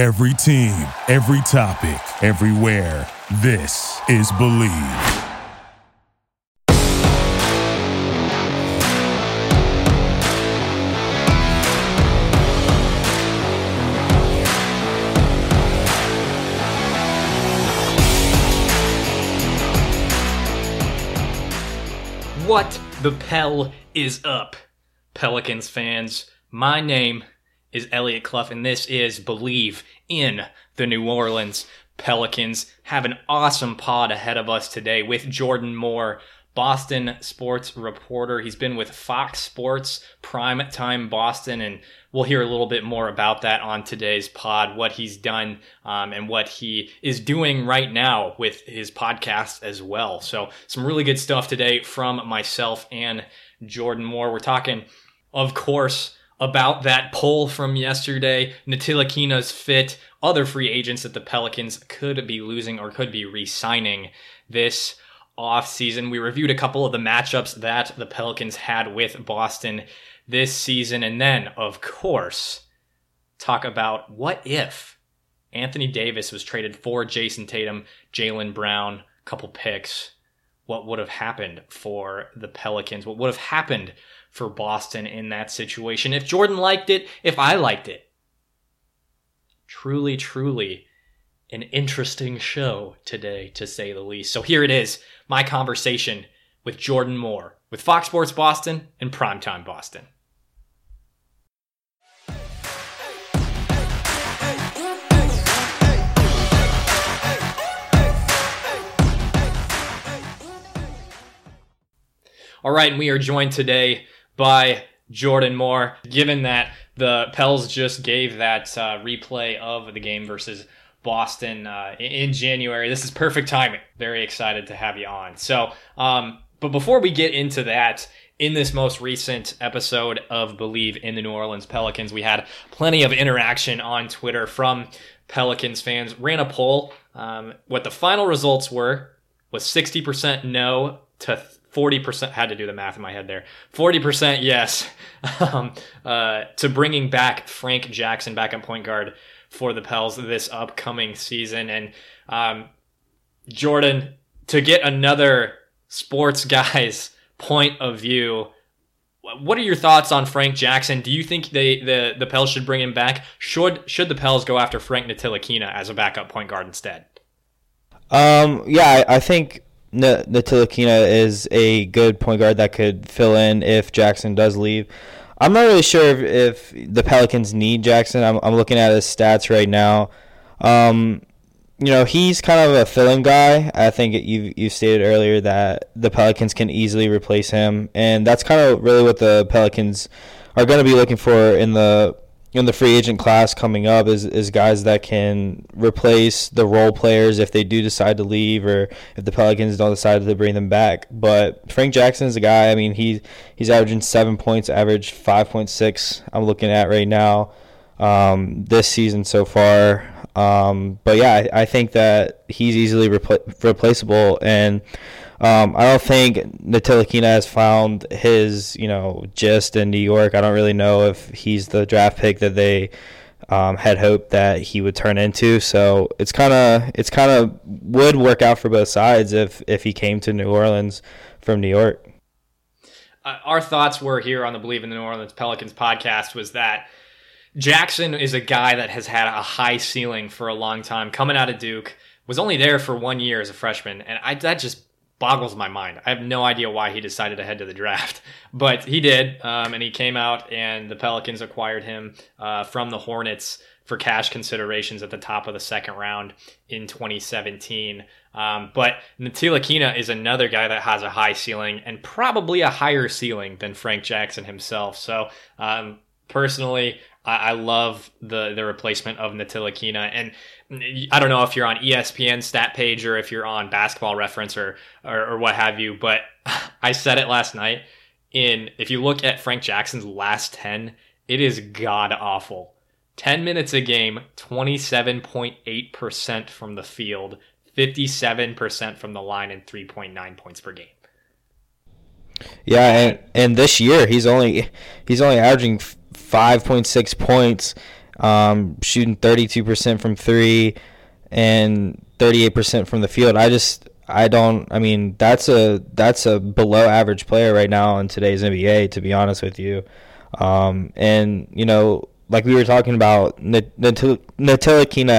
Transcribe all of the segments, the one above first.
Every team, every topic, everywhere. This is Believe. What the Pell is up, Pelicans fans? My name is Elliot Clough, and this is Believe in the New Orleans Pelicans. Have an awesome pod ahead of us today with Jordan Moore, Boston sports reporter. He's been with Fox Sports, Prime Time Boston, and we'll hear a little bit more about that on today's pod, what he's done um, and what he is doing right now with his podcast as well. So, some really good stuff today from myself and Jordan Moore. We're talking, of course, about that poll from yesterday, Ntilikina's fit, other free agents that the Pelicans could be losing or could be re-signing this offseason. We reviewed a couple of the matchups that the Pelicans had with Boston this season. And then, of course, talk about what if Anthony Davis was traded for Jayson Tatum, Jaylen Brown, couple picks. What would have happened for the Pelicans? What would have happened for Boston in that situation? If Jordan liked it, if I liked it. Truly, truly an interesting show today, to say the least. So here it is my conversation with Jordan Moore with Fox Sports Boston and Primetime Boston. All right, and we are joined today by Jordan Moore. Given that the Pels just gave that uh, replay of the game versus Boston uh, in January. This is perfect timing. Very excited to have you on. So, um, but before we get into that, in this most recent episode of Believe in the New Orleans Pelicans, we had plenty of interaction on Twitter from Pelicans fans. Ran a poll. Um, what the final results were was 60% no to 40% had to do the math in my head there 40% yes um, uh, to bringing back frank jackson back at point guard for the Pels this upcoming season. And um, Jordan, to get another sports guy's point of view, what are your thoughts on Frank Jackson? Do you think they the the Pels should bring him back? Should should the Pels go after Frank Ntilikina as a backup point guard instead? Um, yeah, I, I think N- is a good point guard that could fill in if Jackson does leave. I'm not really sure if, if the Pelicans need Jackson. I'm, I'm looking at his stats right now. Um, you know, he's kind of a filling guy. I think you you stated earlier that the Pelicans can easily replace him, and that's kind of really what the Pelicans are going to be looking for in the in the free agent class coming up is, is guys that can replace the role players if they do decide to leave or if the Pelicans don't decide to bring them back. But Frank Jackson is a guy. I mean, he he's averaging seven points, average five point six. I'm looking at right now um, this season so far. Um, but yeah, I, I, think that he's easily repla- replaceable and. Um, I don't think Ntilikina has found his, you know, gist in New York. I don't really know if he's the draft pick that they um, had hoped that he would turn into. So it's kind of it's kind of would work out for both sides if if he came to New Orleans from New York. Uh, our thoughts were here on the Believe in the New Orleans Pelicans podcast was that Jackson is a guy that has had a high ceiling for a long time, coming out of Duke. Was only there for one year as a freshman, and I, that just boggles my mind. I have no idea why he decided to head to the draft, but he did, um, and he came out, and the Pelicans acquired him uh, from the Hornets for cash considerations at the top of the second round in 2017. Um, but Ntilikina is another guy that has a high ceiling and probably a higher ceiling than Frank Jackson himself. So um, personally, I, love the the replacement of Ntilikina and I don't know if you're on ESPN stat page or if you're on basketball reference or, or, or what have you, but I said it last night. In if you look at Frank Jackson's last 10, it is god awful. 10 minutes a game, 27.8% from the field, 57% from the line, and 3.9 points per game. Yeah, and, and this year he's only he's only averaging 5.6 points um, shooting 32% from three and 38% from the field. I just I don't. I mean, that's a that's a below average player right now in today's NBA. To be honest with you, um, and you know, like we were talking about, Ntilikina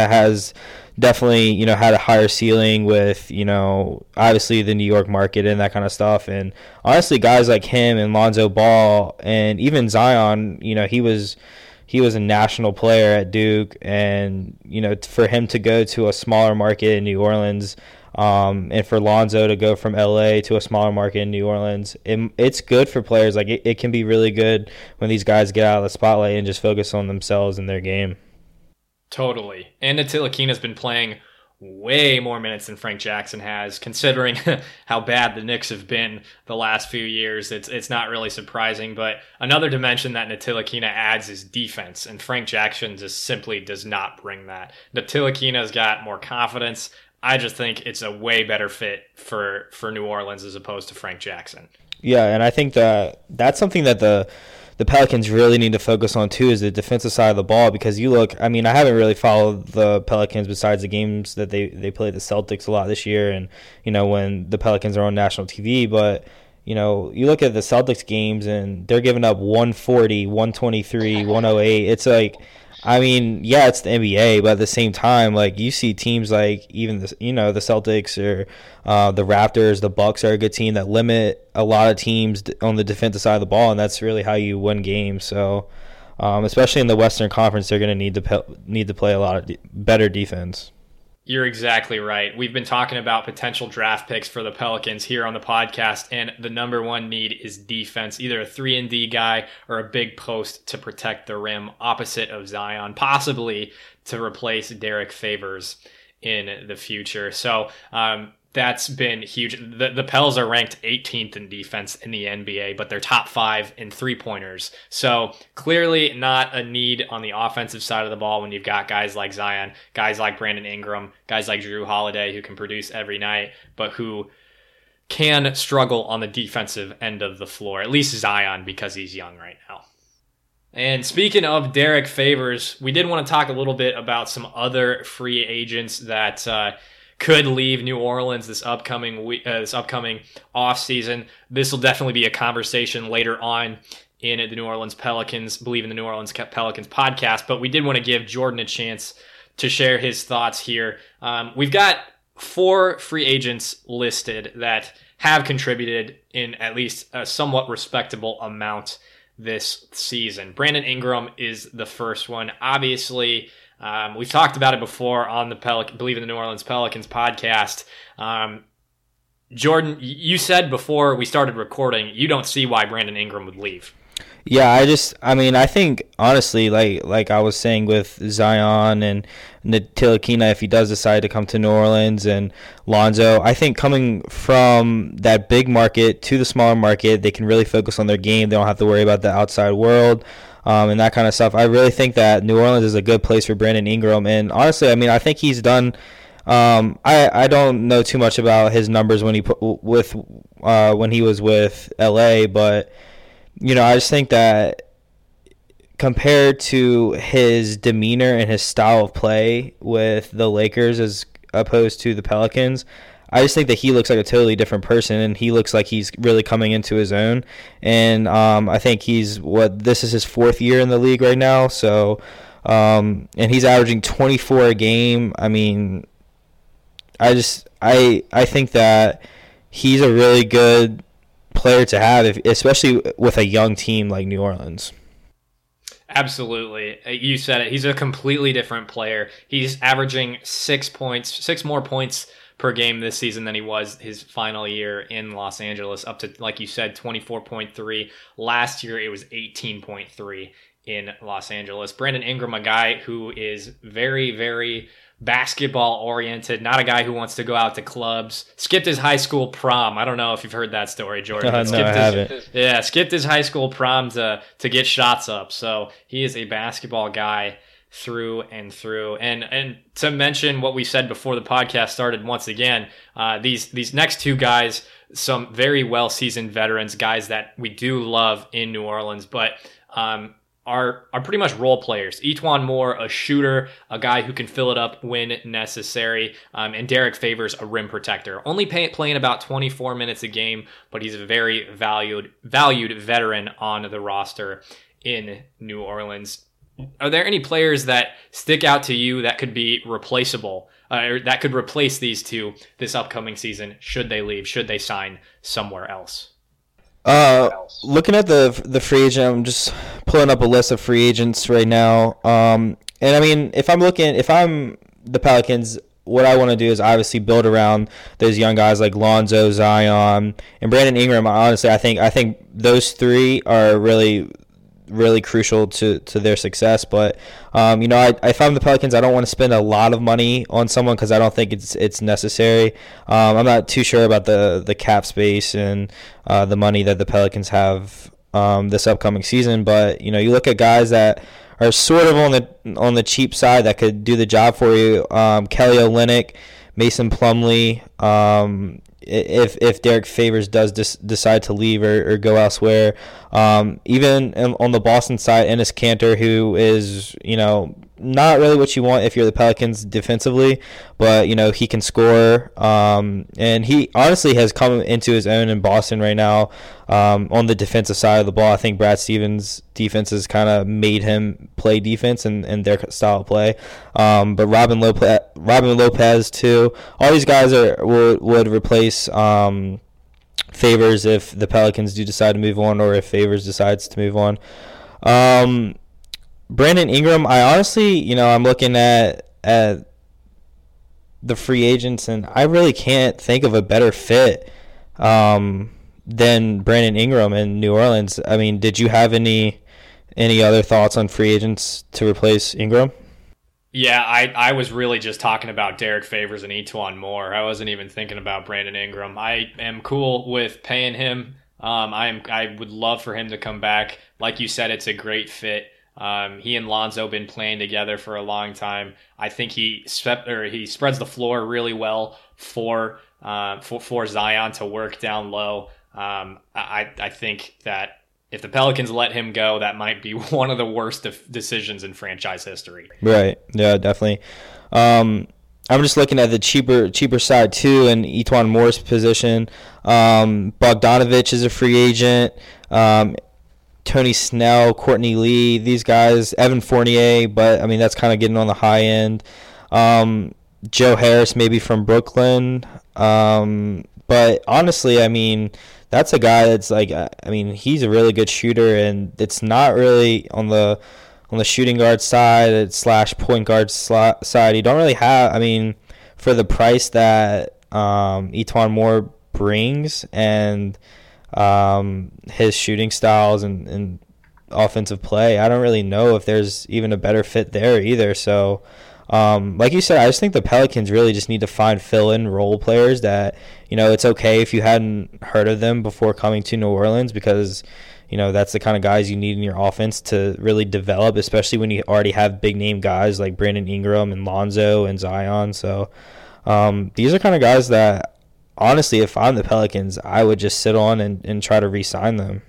has definitely you know had a higher ceiling with you know obviously the New York market and that kind of stuff. And honestly, guys like him and Lonzo Ball and even Zion, you know, he was he was a national player at Duke, and you know for him to go to a smaller market in New Orleans um, and for Lonzo to go from LA to a smaller market in New Orleans, it, it's good for players. Like it, it can be really good when these guys get out of the spotlight and just focus on themselves and their game. Totally. And Ntilikina's been playing way more minutes than Frank Jackson has, considering how bad the Knicks have been the last few years. It's it's not really surprising. But another dimension that Ntilikina adds is defense, and Frank Jackson just simply does not bring that. Ntilikina's got more confidence, I just think it's a way better fit for for New Orleans as opposed to Frank Jackson. Yeah, and I think that that's something that the the Pelicans really need to focus on too is the defensive side of the ball because you look I mean I haven't really followed the Pelicans besides the games that they they play the Celtics a lot this year and you know when the Pelicans are on national TV but you know you look at the Celtics games and they're giving up 140 123 108 it's like I mean, yeah, it's the NBA, but at the same time, like you see teams like even the you know the Celtics or uh, the Raptors, the Bucks are a good team that limit a lot of teams on the defensive side of the ball, and that's really how you win games. So, um, especially in the Western Conference, they're going to need to pe- need to play a lot of de- better defense. You're exactly right. We've been talking about potential draft picks for the Pelicans here on the podcast, and the number one need is defense, either a three and D guy or a big post to protect the rim, opposite of Zion, possibly to replace Derrick Favors in the future. So um, that's been huge. The the Pels are ranked 18th in defense in the NBA, but they're top five in three pointers. So clearly not a need on the offensive side of the ball when you've got guys like Zion, guys like Brandon Ingram, guys like Jrue Holiday who can produce every night, but who can struggle on the defensive end of the floor. At least Zion because he's young right now. And speaking of Derrick Favors, we did want to talk a little bit about some other free agents that. Uh, could leave New Orleans this upcoming week, uh, this upcoming off season. This will definitely be a conversation later on in the New Orleans Pelicans, believe in the New Orleans Pelicans podcast. But we did want to give Jordan a chance to share his thoughts here. Um, we've got four free agents listed that have contributed in at least a somewhat respectable amount this season. Brandon Ingram is the first one. Obviously, um, we've talked about it before on the Pelic- Believe in the New Orleans Pelicans podcast. Um, Jordan, you said before we started recording, you don't see why Brandon Ingram would leave. Yeah, I just, I mean, I think honestly, like like I was saying with Zion and Ntilikina, if he does decide to come to New Orleans and Lonzo, I think coming from that big market to the smaller market, they can really focus on their game. They don't have to worry about the outside world um, and that kind of stuff. I really think that New Orleans is a good place for Brandon Ingram. And honestly, I mean, I think he's done. Um, I I don't know too much about his numbers when he put with uh, when he was with LA, but you know, I just think that compared to his demeanor and his style of play with the Lakers as opposed to the Pelicans, I just think that he looks like a totally different person, and he looks like he's really coming into his own. And um, I think he's what this is his fourth year in the league right now. So, um, and he's averaging 24 a game. I mean, I just I I think that he's a really good player to have, if, especially with a young team like New Orleans. Absolutely. You said it. He's a completely different player. He's averaging six points, six more points per game this season than he was his final year in Los Angeles, up to, like you said, 24.3. Last year, it was 18.3 in Los Angeles. Brandon Ingram, a guy who is very, very basketball oriented, not a guy who wants to go out to clubs. Skipped his high school prom. I don't know if you've heard that story, Jordan. No, I haven't. Yeah, skipped his high school prom to to get shots up. So he is a basketball guy through and through. And and to mention what we said before the podcast started once again, uh, these these next two guys, some very well seasoned veterans, guys that we do love in New Orleans, but um, are are pretty much role players. E'Twaun Moore, a shooter, a guy who can fill it up when necessary, um, and Derrick Favors, a rim protector. Only pay, playing about 24 minutes a game, but he's a very valued valued veteran on the roster in New Orleans. Are there any players that stick out to you that could be replaceable, uh, that could replace these two this upcoming season? Should they leave? Should they sign somewhere else? Uh, looking at the the free agent, I'm just pulling up a list of free agents right now. Um, and I mean, if I'm looking, if I'm the Pelicans, what I want to do is obviously build around those young guys like Lonzo, Zion, and Brandon Ingram. Honestly, I think I think those three are really really crucial to, to their success. But um, you know, I, I found the Pelicans. I don't want to spend a lot of money on someone because I don't think it's it's necessary. Um, I'm not too sure about the the cap space and uh, the money that the Pelicans have um, this upcoming season. But you know, you look at guys that are sort of on the on the cheap side that could do the job for you. Um, Kelly Olynyk, Mason Plumlee, Um, if if Derrick Favors does dis- decide to leave or, or go elsewhere, um, even on the Boston side, Enes Kanter, who is you know not really what you want if you're the Pelicans defensively, but you know he can score, um, and he honestly has come into his own in Boston right now um, on the defensive side of the ball. I think Brad Stevens' defense has kind of made him play defense and, and their style of play. Um, but Robin Lopez, Robin Lopez too. All these guys are would, would replace. Um, favors if the Pelicans do decide to move on or if Favors decides to move on. Um, Brandon Ingram, I honestly, you know, I'm looking at at the free agents, and I really can't think of a better fit um, than Brandon Ingram in New Orleans. I mean, did you have any any other thoughts on free agents to replace Ingram? Yeah, I, I was really just talking about Derrick Favors and E'Twaun Moore. I wasn't even thinking about Brandon Ingram. I am cool with paying him. Um, I am I would love for him to come back. Like you said, it's a great fit. Um, he and Lonzo been playing together for a long time. I think he spe- or he spreads the floor really well for uh, for, for Zion to work down low. Um, I I think that if the Pelicans let him go, that might be one of the worst de- decisions in franchise history. Right. Yeah, definitely. Um, I'm just looking at the cheaper cheaper side too, and E'Twaun Moore's position. Um, Bogdanovic is a free agent. Um, Tony Snell, Courtney Lee, these guys, Evan Fournier, but I mean that's kind of getting on the high end. Um, Joe Harris, maybe from Brooklyn, um, but honestly, I mean that's a guy that's like, I mean he's a really good shooter, and it's not really on the on the shooting guard side slash point guard side. You don't really have, I mean, for the price that um, E'Twaun Moore brings and um, his shooting styles and, and offensive play. I don't really know if there's even a better fit there either. So, um, like you said, I just think the Pelicans really just need to find fill in role players that, you know, it's okay if you hadn't heard of them before coming to New Orleans because, you know, that's the kind of guys you need in your offense to really develop, especially when you already have big name guys like Brandon Ingram and Lonzo and Zion. So, um, these are kind of guys that honestly, if I'm the Pelicans, I would just sit on and, and try to re sign them.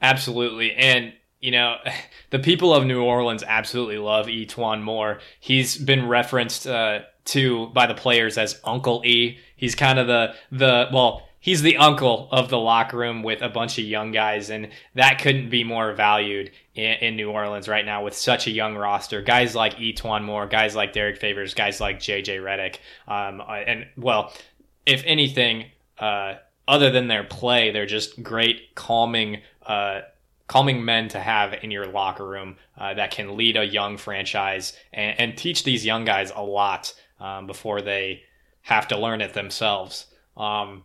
Absolutely. And, you know, the people of New Orleans absolutely love E'Twaun Moore. He's been referenced uh, to by the players as Uncle E. He's kind of the, the, well, he's the uncle of the locker room with a bunch of young guys, and that couldn't be more valued in, in, New Orleans right now with such a young roster. Guys like E'Twaun Moore, guys like Derrick Favors, guys like JJ Redick, um, and well, if anything, uh, other than their play, they're just great calming, uh, calming men to have in your locker room uh, that can lead a young franchise and, and teach these young guys a lot um, before they have to learn it themselves. Um,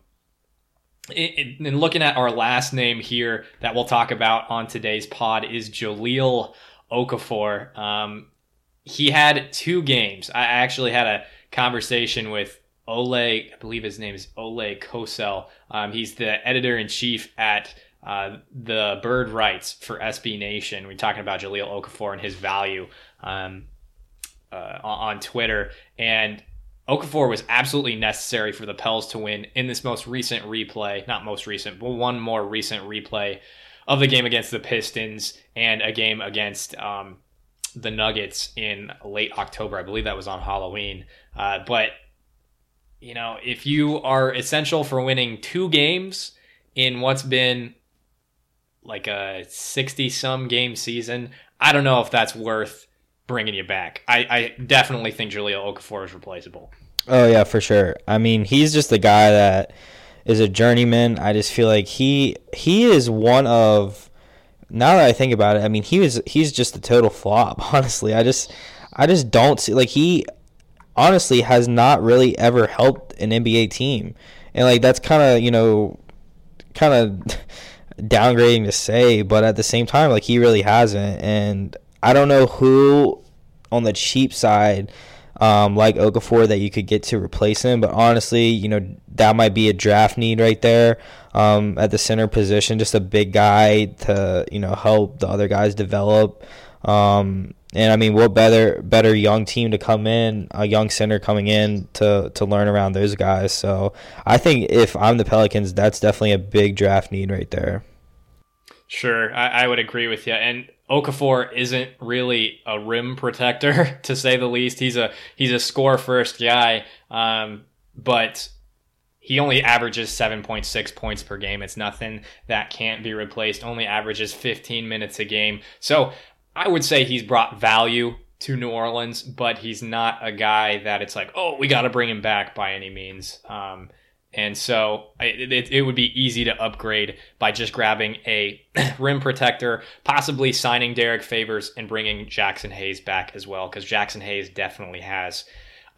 in looking at our last name here that we'll talk about on today's pod is Jahlil Okafor. Um, he had two games. I actually had a conversation with Oleh, I believe his name is Oleh Kosel. Um, he's the editor in chief at uh, the Bird Writes for SB Nation. We're talking about Jahlil Okafor and his value um, uh, on Twitter. And Okafor was absolutely necessary for the Pels to win in this most recent replay. Not most recent, but one more recent replay of the game against the Pistons and a game against um, the Nuggets in late October. I believe that was on Halloween. Uh, but you know, if you are essential for winning two games in what's been like a 60 some game season, I don't know if that's worth bringing you back. I, I definitely think Jahlil Okafor is replaceable. Oh yeah, for sure. I mean, he's just the guy that is a journeyman. I just feel like he he is one of now that I think about it, I mean, he was he's just a total flop, honestly. I just I just don't see like he honestly has not really ever helped an NBA team. And like that's kind of, you know, kind of downgrading to say, but at the same time like he really hasn't and I don't know who on the cheap side um, like Okafor that you could get to replace him. But honestly, you know, that might be a draft need right there um, at the center position. Just a big guy to, you know, help the other guys develop. Um, and I mean, what better better young team to come in, a young center coming in to to learn around those guys. So I think if I'm the Pelicans, that's definitely a big draft need right there. Sure, I, I would agree with you. And Okafor isn't really a rim protector to say the least. He's a he's a score first guy, um, but he only averages 7.6 points per game. It's nothing that can't be replaced. Only averages 15 minutes a game. So I would say he's brought value to New Orleans, but he's not a guy that it's like, oh, we got to bring him back by any means. Um, and so it, it, would be easy to upgrade by just grabbing a rim protector, possibly signing Derrick Favors and bringing Jaxson Hayes back as well, because Jaxson Hayes definitely has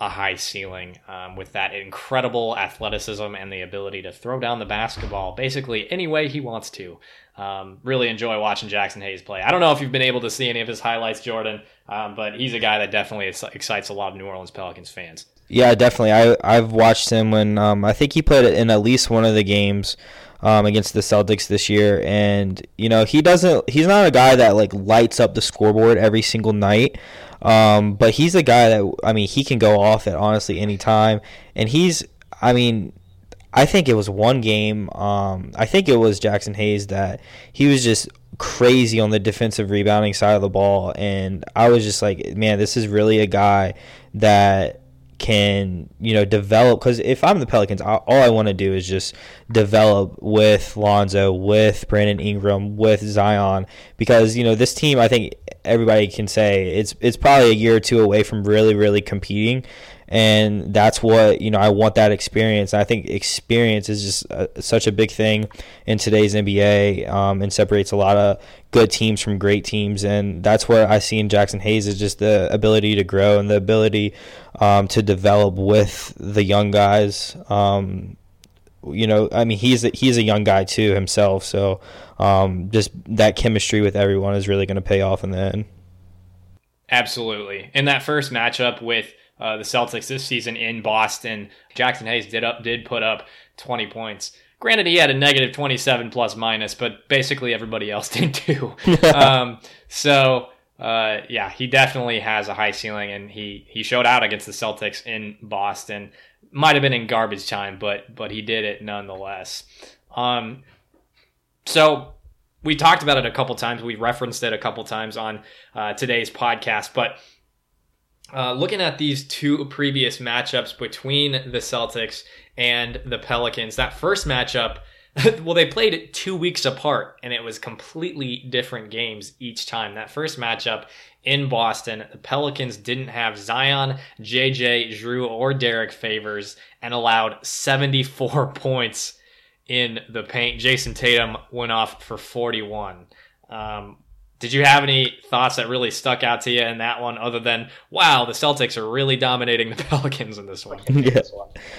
a high ceiling um, with that incredible athleticism and the ability to throw down the basketball basically any way he wants to. Um, really enjoy watching Jaxson Hayes play. I don't know if you've been able to see any of his highlights, Jordan, um, but he's a guy that definitely excites a lot of New Orleans Pelicans fans. Yeah, definitely. I I've watched him when um, I think he played in at least one of the games um, against the Celtics this year, and you know he doesn't. He's not a guy that like lights up the scoreboard every single night, um, but he's a guy that I mean he can go off at honestly any time, and he's I mean I think it was one game. Um, I think it was Jaxson Hayes that he was just crazy on the defensive rebounding side of the ball, and I was just like, man, this is really a guy that can you know develop because if I'm the Pelicans, all I want to do is just develop with Lonzo, with Brandon Ingram, with Zion because you know this team. I think everybody can say it's it's probably a year or two away from really really competing and that's what you know i want that experience. I think experience is just a, uh, such a big thing in today's nba um, and separates a lot of good teams from great teams. And that's what i see in Jaxson Hayes is just the ability to grow and the ability um, to develop with the young guys. Um, you know i mean he's a, he's a young guy too himself. So um, just that chemistry with everyone is really going to pay off in the end. Absolutely. In that first matchup with uh, the Celtics this season in Boston. Jaxson Hayes did up did put up 20 points. Granted, he had a negative 27 plus minus, but basically everybody else did too. um, so uh, yeah, he definitely has a high ceiling, and he he showed out against the Celtics in Boston. Might have been in garbage time, but but he did it nonetheless. Um, so we talked about it a couple times. We referenced it a couple times on uh, today's podcast, but uh, looking at these two previous matchups between the Celtics and the Pelicans, that first matchup, well, they played two weeks apart, and it was completely different games each time. That first matchup in Boston, the Pelicans didn't have Zion, JJ, Jrue, or Derrick Favors, and allowed 74 points in the paint. Jayson Tatum went off for 41. Um, did you have any thoughts that really stuck out to you in that one, other than wow, the Celtics are really dominating the Pelicans in this one? yeah.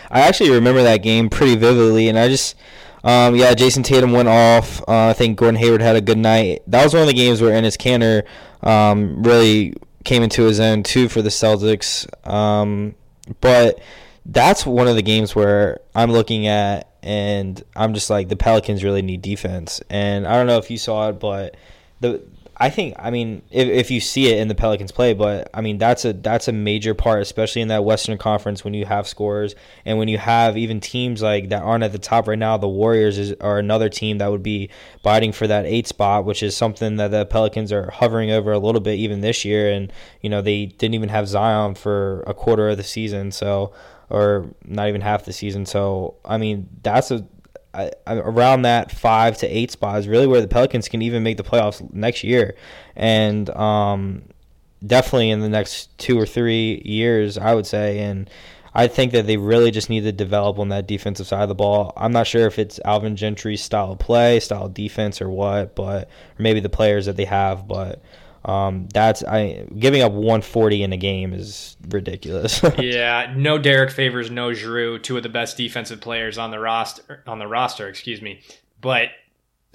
I actually remember that game pretty vividly, and I just, um, yeah, Jayson Tatum went off. Uh, I think Gordon Hayward had a good night. That was one of the games where Enes Kanter um, really came into his own too for the Celtics. Um, but that's one of the games where I'm looking at, and I'm just like the Pelicans really need defense. And I don't know if you saw it, but the I think I mean if, if you see it in the Pelicans play, but I mean that's a that's a major part, especially in that Western Conference when you have scores and when you have even teams like that aren't at the top right now. The Warriors is, are another team that would be biting for that eight spot, which is something that the Pelicans are hovering over a little bit even this year. And you know they didn't even have Zion for a quarter of the season, so or not even half the season. So I mean that's a I, around that five to eight spot is really where the Pelicans can even make the playoffs next year, and um, definitely in the next two or three years, I would say. And I think that they really just need to develop on that defensive side of the ball. I'm not sure if it's Alvin Gentry's style of play, style of defense, or what, but or maybe the players that they have, but um, that's I giving up 140 in a game is ridiculous. yeah, no Derrick Favors, no Jrue, two of the best defensive players on the roster on the roster, excuse me. But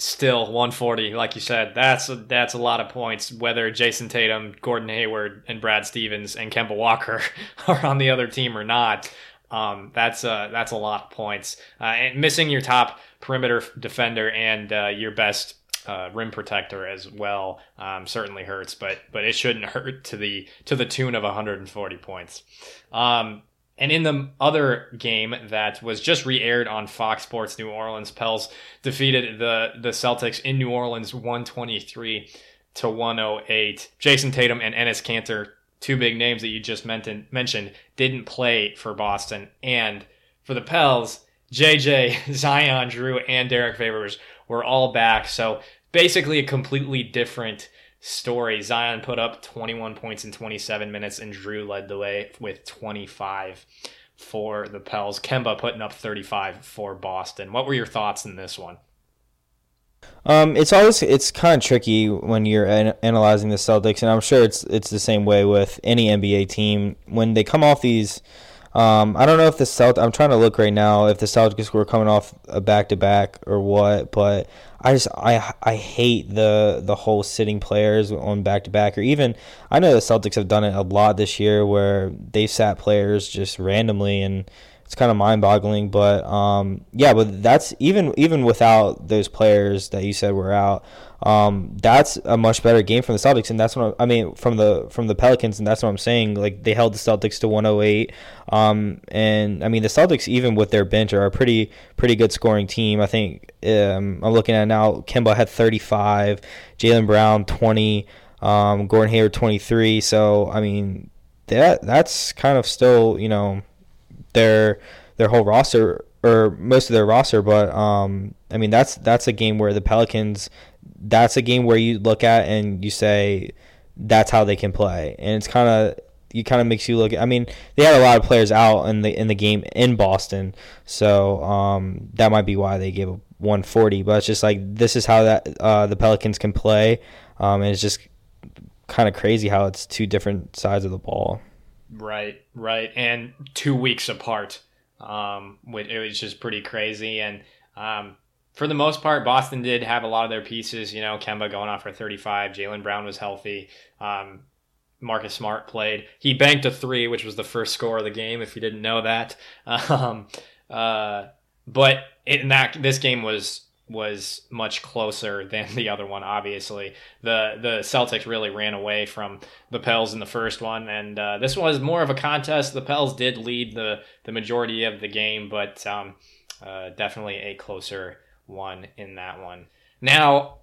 still 140 like you said that's a, that's a lot of points whether Jayson Tatum, Gordon Hayward and Brad Stevens and Kemba Walker are on the other team or not. Um, that's a that's a lot of points. Uh, and missing your top perimeter defender and uh, your best uh, rim protector as well um, certainly hurts, but but it shouldn't hurt to the to the tune of 140 points. Um, and in the other game that was just re-aired on Fox Sports New Orleans, Pels defeated the the Celtics in New Orleans 123 to 108. Jayson Tatum and Enes Kanter, two big names that you just mentioned, mentioned didn't play for Boston, and for the Pels, JJ, Zion, Jrue, and Derrick Favors were all back. So basically a completely different story. Zion put up 21 points in 27 minutes, and Jrue led the way with 25 for the Pels. Kemba putting up 35 for Boston. What were your thoughts in this one? Um, it's always it's kind of tricky when you're an- analyzing the Celtics, and I'm sure it's it's the same way with any NBA team when they come off these. Um, I don't know if the Celt. I'm trying to look right now if the Celtics were coming off a back to back or what, but I just I I hate the the whole sitting players on back to back or even I know the Celtics have done it a lot this year where they sat players just randomly and it's kind of mind boggling. But um, yeah, but that's even even without those players that you said were out um, that's a much better game from the Celtics, and that's what I, I, mean from the from the Pelicans, and that's what I'm saying. Like they held the Celtics to 108, um, and I mean the Celtics even with their bench are a pretty pretty good scoring team. I think um, I'm looking at now. Kemba had 35, Jaylen Brown 20, um, Gordon Hayward 23. So I mean that that's kind of still you know their their whole roster or most of their roster, but um, I mean that's that's a game where the Pelicans that's a game where you look at and you say that's how they can play, and it's kind of you kind of makes you look. I mean, they had a lot of players out in the in the game in Boston, so um, that might be why they gave 140. But it's just like this is how that uh, the Pelicans can play, um, and it's just kind of crazy how it's two different sides of the ball. Right, right, and two weeks apart. Um, which it was just pretty crazy, and um, for the most part, Boston did have a lot of their pieces. You know, Kemba going off for 35. Jaylen Brown was healthy. Um, Marcus Smart played. He banked a three, which was the first score of the game. If you didn't know that, um, uh, but in that this game was was much closer than the other one. Obviously, the the Celtics really ran away from the Pels in the first one, and uh, this was more of a contest. The Pels did lead the the majority of the game, but um, uh, definitely a closer one in that one. Now,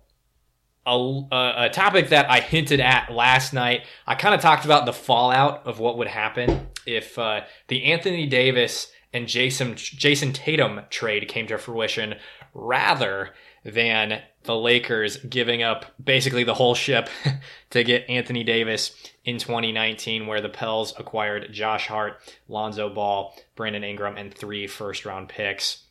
a, a, topic that I hinted at last night, I kind of talked about the fallout of what would happen if uh, the Anthony Davis and Jason Jayson Tatum trade came to fruition, rather than the Lakers giving up basically the whole ship to get Anthony Davis in 2019, where the Pels acquired Josh Hart, Lonzo Ball, Brandon Ingram, and three first round picks.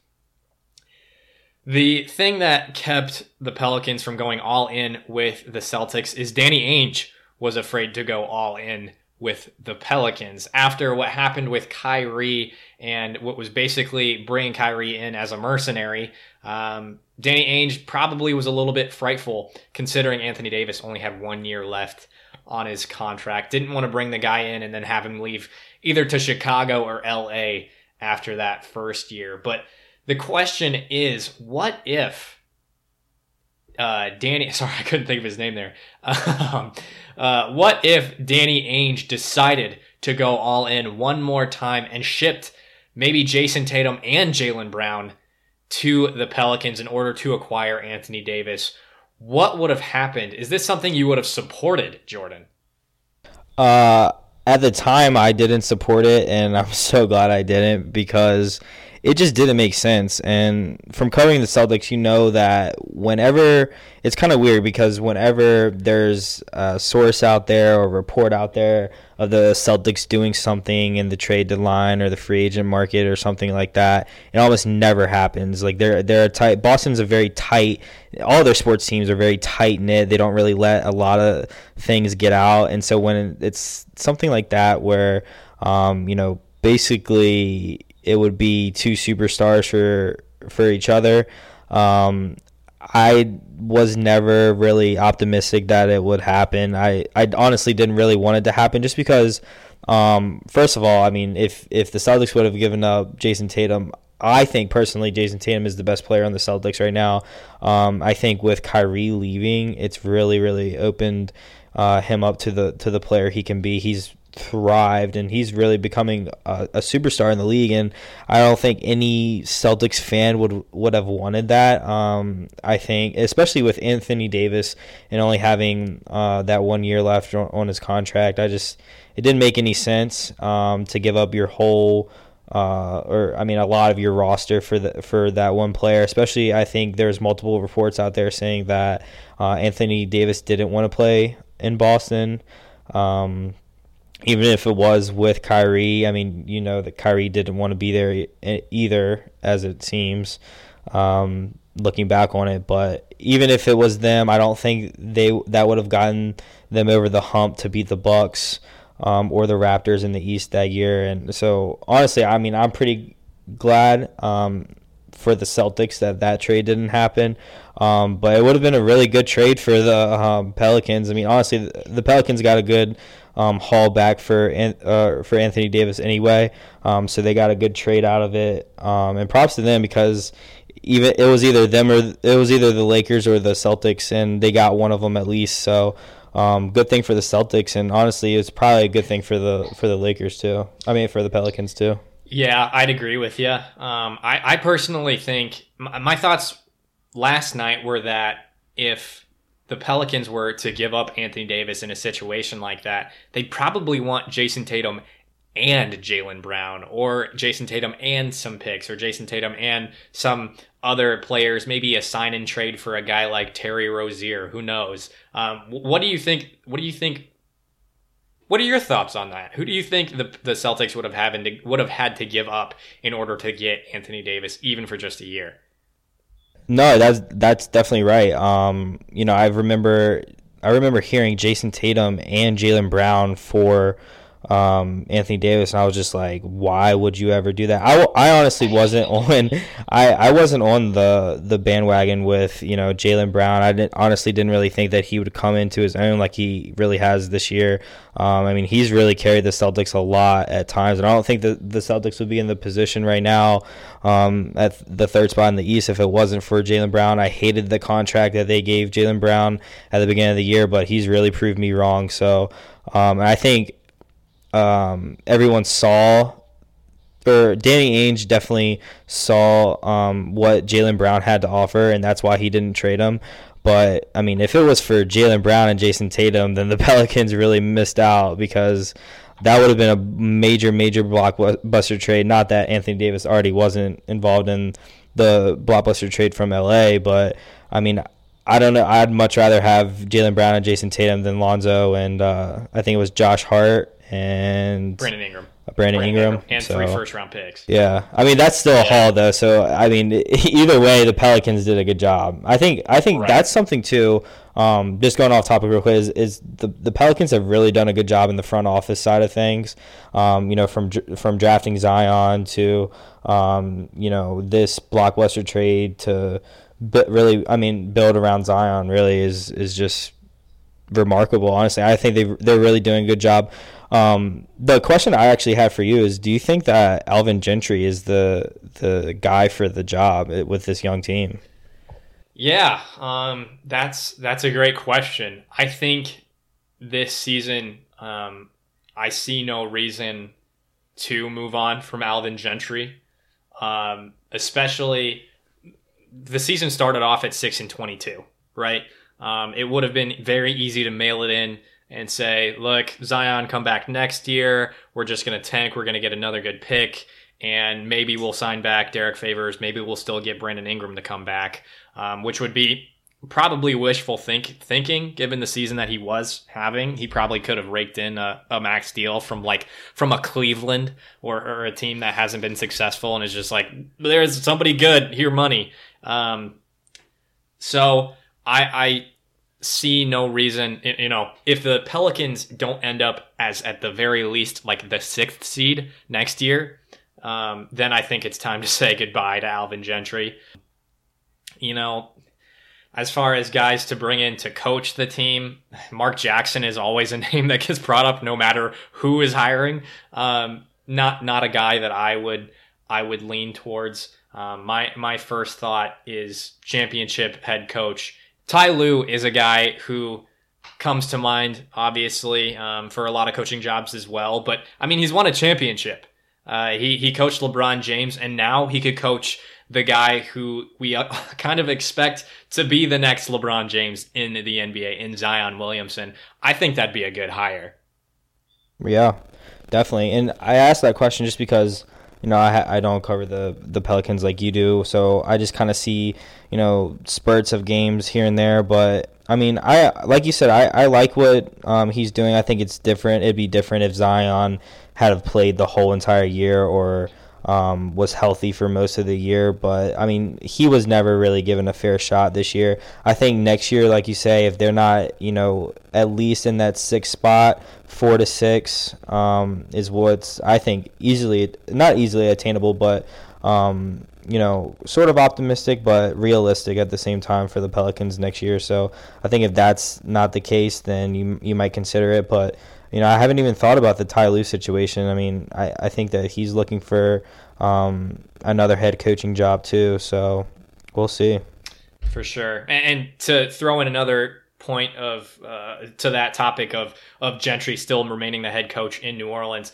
The thing that kept the Pelicans from going all in with the Celtics is Danny Ainge was afraid to go all in with the Pelicans after what happened with Kyrie and what was basically bringing Kyrie in as a mercenary. Um, Danny Ainge probably was a little bit frightful considering Anthony Davis only had one year left on his contract. Didn't want to bring the guy in and then have him leave either to Chicago or LA after that first year. But the question is, what if uh, Danny. Sorry, I couldn't think of his name there. Um, uh, what if Danny Ainge decided to go all in one more time and shipped maybe Jayson Tatum and Jaylen Brown to the Pelicans in order to acquire Anthony Davis? What would have happened? Is this something you would have supported, Jordan? Uh, at the time, I didn't support it, and I'm so glad I didn't because it just didn't make sense. And from covering the Celtics, you know that whenever it's kind of weird because whenever there's a source out there or report out there of the Celtics doing something in the trade deadline or the free agent market or something like that, it almost never happens. Like they're they're tight. Boston's a very tight. All their sports teams are very tight knit. They don't really let a lot of things get out, and so when it's something like that where um, you know basically it would be two superstars for for each other. Um, I was never really optimistic that it would happen. I, I honestly didn't really want it to happen just because, um, first of all, I mean, if if the Celtics would have given up Jayson Tatum, I think personally Jayson Tatum is the best player on the Celtics right now. Um, I think with Kyrie leaving, it's really really opened uh, him up to the to the player he can be. He's thrived and he's really becoming a, a, superstar in the league and I don't think any Celtics fan would would have wanted that. Um, I think especially with Anthony Davis and only having uh, that one year left on, his contract I just it didn't make any sense um, to give up your whole uh, or I mean a lot of your roster for the for that one player especially I think there's multiple reports out there saying that uh, Anthony Davis didn't want to play in Boston. Um, even if it was with Kyrie, I mean, you know that Kyrie didn't want to be there either, as it seems, um, looking back on it. But even if it was them, I don't think they that would have gotten them over the hump to beat the Bucks um, or the Raptors in the East that year. And so, honestly, I mean, I'm pretty glad um, for the Celtics that that trade didn't happen. Um, but it would have been a really good trade for the um, Pelicans. I mean, honestly, the Pelicans got a good um, haul back for uh, for Anthony Davis anyway. Um, so they got a good trade out of it. Um, and props to them because even it was either them or it was either the Lakers or the Celtics, and they got one of them at least. So. Um, good thing for the Celtics, and honestly, it's probably a good thing for the for the Lakers too. I mean, for the Pelicans too. Yeah, I'd agree with you. Um, I, I personally think my, my thoughts last night were that if the Pelicans were to give up Anthony Davis in a situation like that, they'd probably want Jayson Tatum and Jaylen Brown, or Jayson Tatum and some picks, or Jayson Tatum and some other players, maybe a sign and trade for a guy like Terry Rozier. Who knows? Um, what do you think? What do you think? What are your thoughts on that? Who do you think the, the Celtics would have had to, would have had to give up in order to get Anthony Davis, even for just a year? No, that's that's definitely right. Um, you know, I remember I remember hearing Jayson Tatum and Jaylen Brown for um, Anthony Davis, and I was just like, why would you ever do that? I, I honestly wasn't on I, I wasn't on the the bandwagon with you know Jaylen Brown. I didn't honestly didn't really think that he would come into his own like he really has this year. Um, I mean, he's really carried the Celtics a lot at times, and I don't think that the Celtics would be in the position right now um, at the third spot in the East if it wasn't for Jaylen Brown. I hated the contract that they gave Jaylen Brown at the beginning of the year, but he's really proved me wrong. So, um, I think um, everyone saw, or Danny Ainge definitely saw um, what Jaylen Brown had to offer, and that's why he didn't trade him. But I mean, if it was for Jaylen Brown and Jayson Tatum, then the Pelicans really missed out because that would have been a major, major blockbuster trade. Not that Anthony Davis already wasn't involved in the blockbuster trade from LA, but I mean, I don't know. I'd much rather have Jaylen Brown and Jayson Tatum than Lonzo, and uh, I think it was Josh Hart and Brandon Ingram. Brandon, Brandon Ingram. Ingram. and so, three first round picks. Yeah, I mean that's still a haul though. So I mean, either way, the Pelicans did a good job. I think I think right. that's something too. Um, just going off topic real quick is, is the the Pelicans have really done a good job in the front office side of things. Um, you know, from from drafting Zion to um, you know this blockbuster trade to but really, I mean, build around Zion really is is just remarkable. Honestly, I think they they're really doing a good job. Um, the question I actually have for you is: Do you think that Alvin Gentry is the the guy for the job with this young team? Yeah, um, that's that's a great question. I think this season, um, I see no reason to move on from Alvin Gentry, um, especially the season started off at six and twenty-two, right? Um, it would have been very easy to mail it in and say, "Look, Zion, come back next year. We're just going to tank. We're going to get another good pick." and maybe we'll sign back Derrick Favors. Maybe we'll still get Brandon Ingram to come back, um, which would be probably wishful think thinking given the season that he was having. He probably could have raked in a, a max deal from like from a Cleveland or, or, a team that hasn't been successful and is just like there's somebody good here money. Um, so I I see no reason you know if the Pelicans don't end up as at the very least like the sixth seed next year um, then I think it's time to say goodbye to Alvin Gentry. You know, as far as guys to bring in to coach the team, Mark Jackson is always a name that gets brought up no matter who is hiring. Um, not not a guy that I would I would lean towards. Um, my my first thought is championship head coach. Ty Lue is a guy who comes to mind, obviously, um, for a lot of coaching jobs as well. But I mean, he's won a championship. Uh, he he coached LeBron James, and now he could coach the guy who we uh, kind of expect to be the next LeBron James in the NBA, in Zion Williamson. I think that'd be a good hire. Yeah, definitely. And I asked that question just because you know I I don't cover the the Pelicans like you do, so I just kind of see you know spurts of games here and there. But I mean, I like you said, I I like what um, he's doing. I think it's different. It'd be different if Zion had have played the whole entire year or um, was healthy for most of the year. But I mean, he was never really given a fair shot this year. I think next year, like you say, if they're not, you know, at least in that sixth spot, four to six um, is what's I think easily not easily attainable, but. Um, you know, sort of optimistic but realistic at the same time for the Pelicans next year. So I think if that's not the case, then you you might consider it. But you know, I haven't even thought about the Ty Lue situation. I mean, I, I think that he's looking for um, another head coaching job too. So we'll see. For sure. And, to throw in another point of uh, to that topic of of Gentry still remaining the head coach in New Orleans.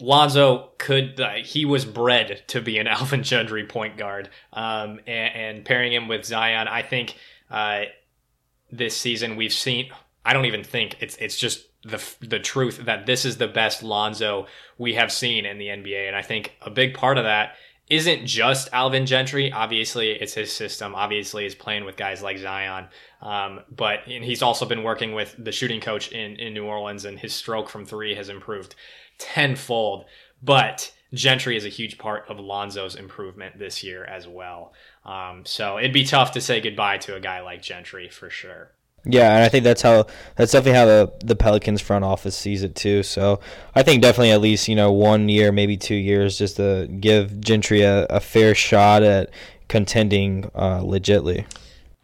Lonzo could uh, he was bred to be an Alvin Gentry point guard, um, and, and, pairing him with Zion, I think uh, this season we've seen. I don't even think it's it's just the the truth that this is the best Lonzo we have seen in the NBA, and I think a big part of that isn't just Alvin Gentry. Obviously, it's his system. Obviously, he's playing with guys like Zion, um, but he's also been working with the shooting coach in in New Orleans, and his stroke from three has improved tenfold. But Gentry is a huge part of Lonzo's improvement this year as well. Um, so it'd be tough to say goodbye to a guy like Gentry for sure. Yeah, and I think that's how that's definitely how the the Pelicans front office sees it too. So I think definitely at least you know one year, maybe two years, just to give Gentry a, a fair shot at contending uh, legitly.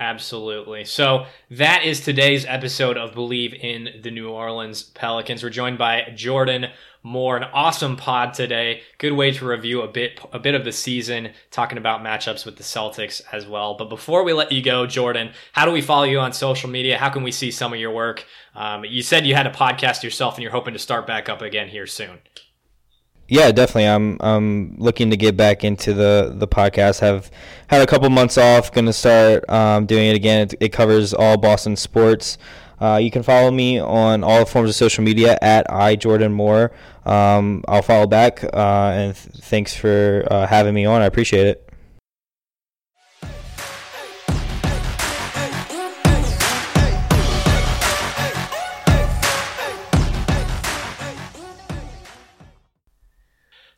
Absolutely. So that is today's episode of Bleav in the New Orleans Pelicans. We're joined by Jordan Moore. An awesome pod today. Good way to review a bit a bit of the season, talking about matchups with the Celtics as well. But before we let you go, Jordan, how do we follow you on social media? How can we see some of your work? Um, you said you had a podcast yourself, and you're hoping to start back up again here soon. Yeah, definitely. I'm I'm looking to get back into the the podcast. Have had a couple months off. Going to start um, doing it again. It, it covers all Boston sports. Uh, you can follow me on all forms of social media at i Jordan Moore. Um, I'll follow back, uh, and th- thanks for uh, having me on. I appreciate it.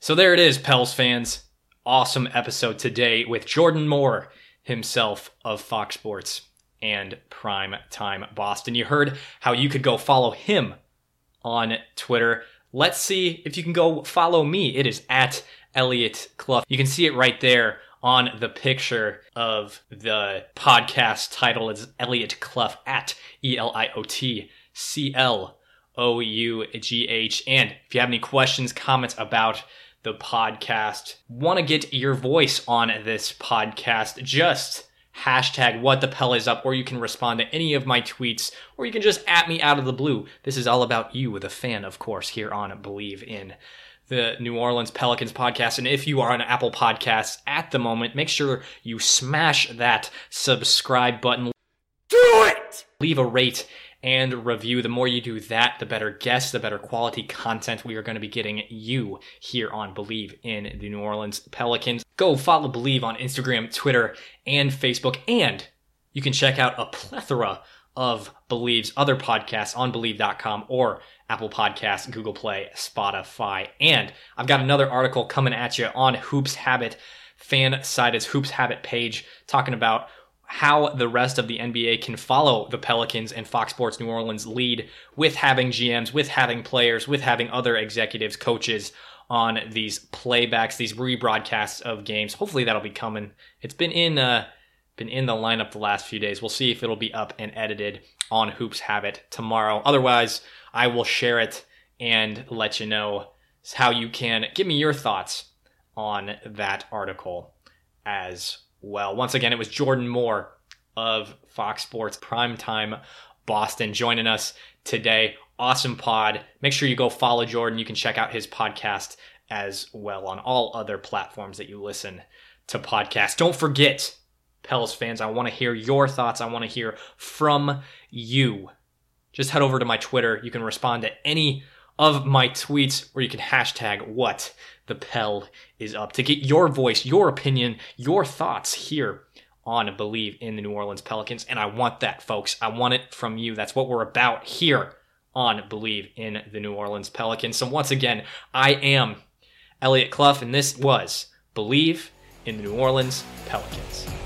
So there it is, Pels fans. Awesome episode today with Jordan Moore himself of Fox Sports and Prime Time Boston. You heard how you could go follow him on Twitter. Let's see if you can go follow me. It is at Elliot Clough. You can see it right there on the picture of the podcast title. It's Elliot Clough at E L I O T C L O U G H. And if you have any questions, comments about the podcast, want to get your voice on this podcast, just hashtag what the Pell is up, or you can respond to any of my tweets, or you can just at me out of the blue. This is all about you, the fan, of course, here on Bleav in the New Orleans Pelicans podcast. And if you are on Apple Podcasts at the moment, make sure you smash that subscribe button. Do it! Leave a rate and review. The more you do that, the better guests, the better quality content we are going to be getting you here on Bleav in the New Orleans Pelicans. Go follow Bleav on Instagram, Twitter, and Facebook. And you can check out a plethora of Bleav's other podcasts on Bleav.com or Apple Podcasts, Google Play, Spotify. And I've got another article coming at you on Hoops Habit, fan sided Hoops Habit page, talking about how the rest of the NBA can follow the Pelicans and Fox Sports New Orleans lead with having GMs, with having players, with having other executives, coaches on these playbacks, these rebroadcasts of games. Hopefully that'll be coming. It's been in uh been in the lineup the last few days. We'll see if it'll be up and edited on Hoops Habit tomorrow. Otherwise, I will share it and let you know how you can give me your thoughts on that article as well. Once again, it was Jordan Moore of Fox Sports Primetime Boston joining us today. Awesome pod. Make sure you go follow Jordan. You can check out his podcast as well on all other platforms that you listen to podcasts. Don't forget, Pels fans, I want to hear your thoughts. I want to hear from you. Just head over to my Twitter. You can respond to any of my tweets or you can hashtag what the Pell is up to get your voice, your opinion, your thoughts here on Bleav in the New Orleans Pelicans. And I want that, folks. I want it from you. That's what we're about here on Bleav in the New Orleans Pelicans. So once again, I am Elliot Clough, and this was Bleav in the New Orleans Pelicans.